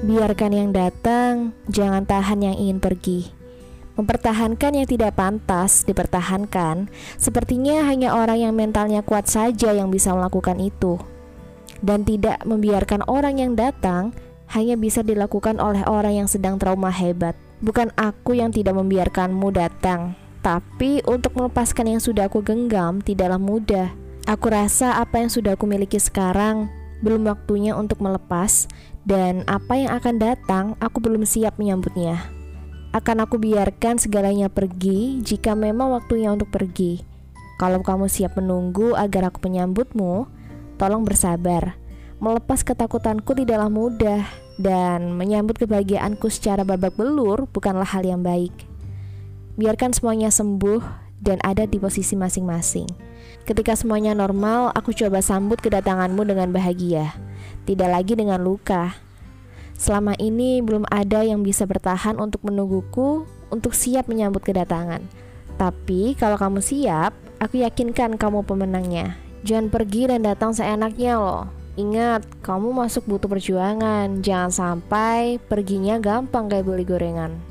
Biarkan yang datang, jangan tahan yang ingin pergi. Mempertahankan yang tidak pantas dipertahankan, sepertinya hanya orang yang mentalnya kuat saja yang bisa melakukan itu. Dan tidak membiarkan orang yang datang hanya bisa dilakukan oleh orang yang sedang trauma hebat. Bukan aku yang tidak membiarkanmu datang, tapi untuk melepaskan yang sudah aku genggam tidaklah mudah. Aku rasa apa yang sudah aku miliki sekarang belum waktunya untuk melepas, dan apa yang akan datang aku belum siap menyambutnya. Akan aku biarkan segalanya pergi jika memang waktunya untuk pergi. Kalau kamu siap menunggu agar aku menyambutmu, tolong bersabar. Melepas ketakutanku tidaklah mudah, dan menyambut kebahagiaanku secara babak belur bukanlah hal yang baik. Biarkan semuanya sembuh dan ada di posisi masing-masing. Ketika semuanya normal, aku coba sambut kedatanganmu dengan bahagia, tidak lagi dengan luka. Selama ini belum ada yang bisa bertahan untuk menungguku untuk siap menyambut kedatangan. Tapi kalau kamu siap, aku yakinkan kamu pemenangnya. Jangan pergi dan datang seenaknya loh. Ingat, kamu masuk butuh perjuangan. Jangan sampai perginya gampang kayak beli gorengan.